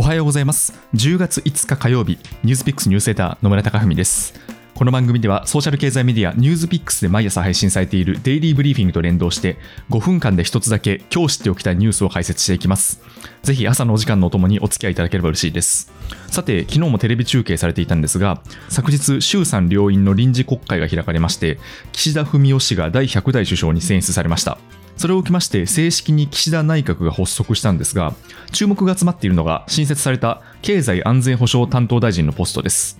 おはようございます。10月5日火曜日ニュースピックスニュースレター野村貴文です。この番組ではソーシャル経済メディアニュースピックスで毎朝配信されているデイリーブリーフィングと連動して5分間で一つだけ今日知っておきたいニュースを解説していきます。ぜひ朝のお時間のおともにお付き合いいただければ嬉しいです。さて昨日もテレビ中継されていたんですが昨日衆参両院の臨時国会が開かれまして岸田文雄氏が第100代首相に選出されました。それを受けまして正式に岸田内閣が発足したんですが注目が集まっているのが新設された経済安全保障担当大臣のポストです。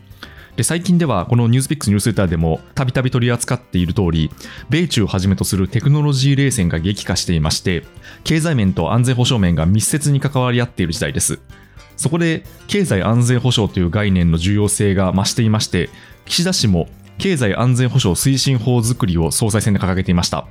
最近ではこのニュースピックスニュースレターでもたびたび取り扱っている通り米中をはじめとするテクノロジー冷戦が激化していまして経済面と安全保障面が密接に関わり合っている時代です。そこで経済安全保障という概念の重要性が増していまして岸田氏も経済安全保障推進法づくりを総裁選で掲げていました。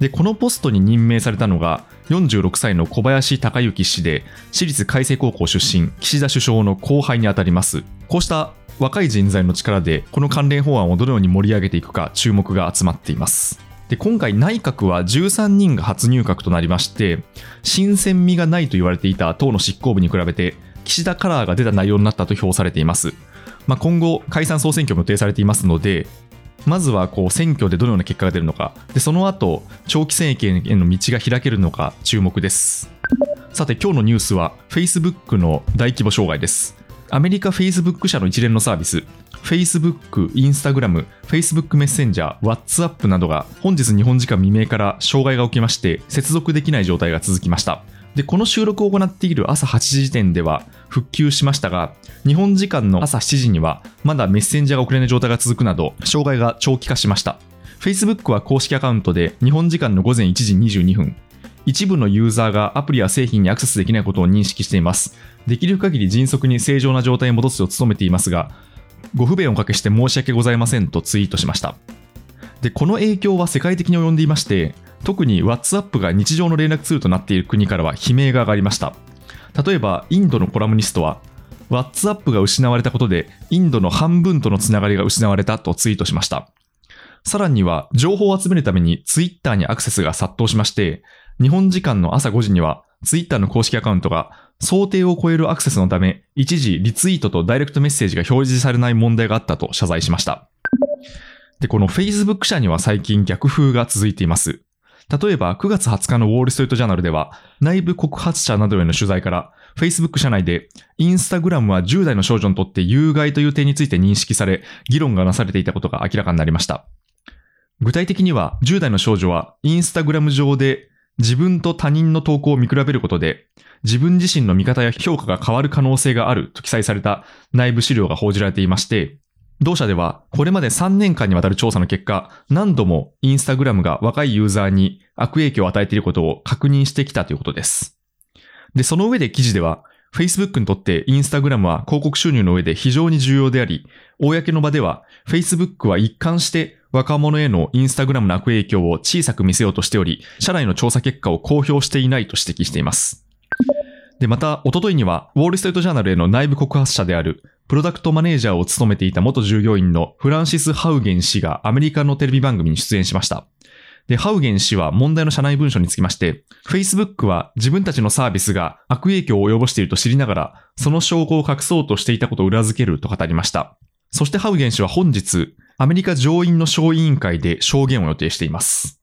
でこのポストに任命されたのが46歳の小林孝之氏で私立海星高校出身岸田首相の後輩にあたります。こうした若い人材の力でこの関連法案をどのように盛り上げていくか注目が集まっています。で今回内閣は13人が初入閣となりまして新鮮味がないと言われていた党の執行部に比べて岸田カラーが出た内容になったと評されています、まあ、今後解散総選挙も予定されていますのでまずはこう選挙でどのような結果が出るのか。でその後長期政権への道が開けるのか注目です。さて今日のニュースは Facebook の大規模障害です。アメリカ Facebook 社の一連のサービス Facebook、Instagram、Facebook メッセンジャー、WhatsApp などが本日日本時間未明から障害が起きまして接続できない状態が続きました。でこの収録を行っている朝8時時点では復旧しましたが日本時間の朝7時にはまだメッセンジャーが遅れない状態が続くなど障害が長期化しました。Facebook は公式アカウントで日本時間の午前1時22分一部のユーザーがアプリや製品にアクセスできないことを認識しています。できる限り迅速に正常な状態に戻すよう努めていますがご不便をおかけして申し訳ございませんとツイートしました。でこの影響は世界的に及んでいまして特に WhatsApp が日常の連絡ツールとなっている国からは悲鳴が上がりました。例えばインドのコラムニストは WhatsApp が失われたことでインドの半分とのつながりが失われたとツイートしました。さらには情報を集めるために Twitter にアクセスが殺到しまして日本時間の朝5時には Twitter の公式アカウントが想定を超えるアクセスのため一時リツイートとダイレクトメッセージが表示されない問題があったと謝罪しました。でこの Facebook 社には最近逆風が続いています。例えば9月20日のウォール・ストリート・ジャーナルでは内部告発者などへの取材から Facebook 社内でインスタグラムは10代の少女にとって有害という点について認識され議論がなされていたことが明らかになりました。具体的には10代の少女はインスタグラム上で自分と他人の投稿を見比べることで自分自身の見方や評価が変わる可能性があると記載された内部資料が報じられていまして、同社ではこれまで3年間にわたる調査の結果、何度もインスタグラムが若いユーザーに悪影響を与えていることを確認してきたということです。で、その上で記事では、Facebook にとってインスタグラムは広告収入の上で非常に重要であり、公の場では Facebook は一貫して若者へのインスタグラムの悪影響を小さく見せようとしており、社内の調査結果を公表していないと指摘しています。で、また、おとといには、ウォールストリートジャーナルへの内部告発者である、プロダクトマネージャーを務めていた元従業員のフランシス・ハウゲン氏がアメリカのテレビ番組に出演しました。で、ハウゲン氏は問題の社内文書につきまして、Facebook は自分たちのサービスが悪影響を及ぼしていると知りながら、その証拠を隠そうとしていたことを裏付けると語りました。そしてハウゲン氏は本日、アメリカ上院の小委員会で証言を予定しています。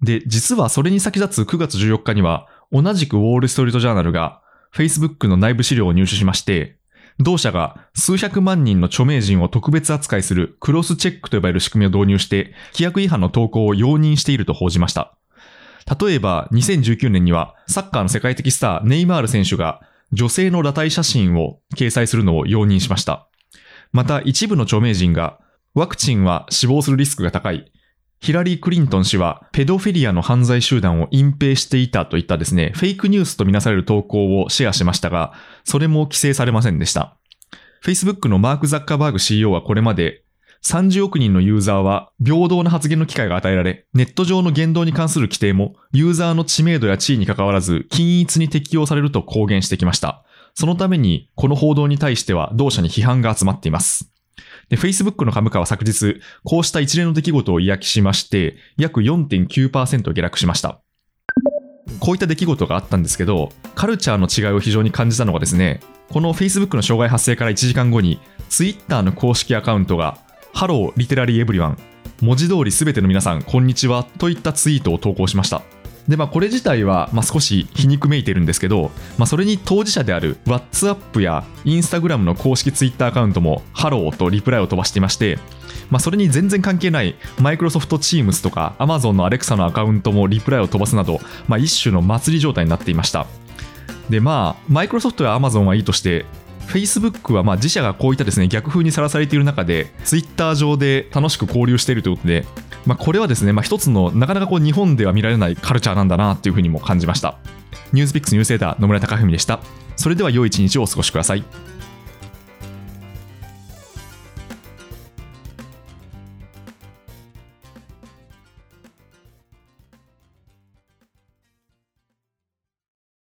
で、実はそれに先立つ9月14日には、同じくウォールストリートジャーナルが Facebook の内部資料を入手しまして、同社が数百万人の著名人を特別扱いするクロスチェックと呼ばれる仕組みを導入して、規約違反の投稿を容認していると報じました。例えば、2019年にはサッカーの世界的スターネイマール選手が女性の裸体写真を掲載するのを容認しました。また一部の著名人がワクチンは死亡するリスクが高い。ヒラリー・クリントン氏はペドフィリアの犯罪集団を隠蔽していたといったですね、フェイクニュースとみなされる投稿をシェアしましたが、それも規制されませんでした。Facebook のマーク・ザッカーバーグ CEO はこれまで30億人のユーザーは平等な発言の機会が与えられ、ネット上の言動に関する規定もユーザーの知名度や地位に関わらず均一に適用されると公言してきました。そのためにこの報道に対しては同社に批判が集まっています。で、Facebook の株価は昨日、こうした一連の出来事を嫌気しまして、約4.9%下落しました。こういった出来事があったんですけどカルチャーの違いを非常に感じたのがですねこの Facebook の障害発生から1時間後に Twitter の公式アカウントが Hello literally everyone 文字通りすべての皆さんこんにちはといったツイートを投稿しましたでまあこれ自体はまあ少し皮肉めいてるんですけど、まあ、それに当事者である WhatsApp や Instagram の公式 Twitter アカウントもハローとリプライを飛ばしていましてまあ、それに全然関係ないマイクロソフト Teams とか Amazon の Alexa のアカウントもリプライを飛ばすなど、まあ、一種の祭り状態になっていました。でまあマイクロソフトや Amazon はいいとして Facebook はまあ自社がこういったですね逆風にさらされている中で Twitter 上で楽しく交流しているということで、まあ、これはですね、まあ、一つのなかなかこう日本では見られないカルチャーなんだなというふうにも感じました。ニュースピックスニュースエーター野村貴文でした。それでは良い一日をお過ごしください。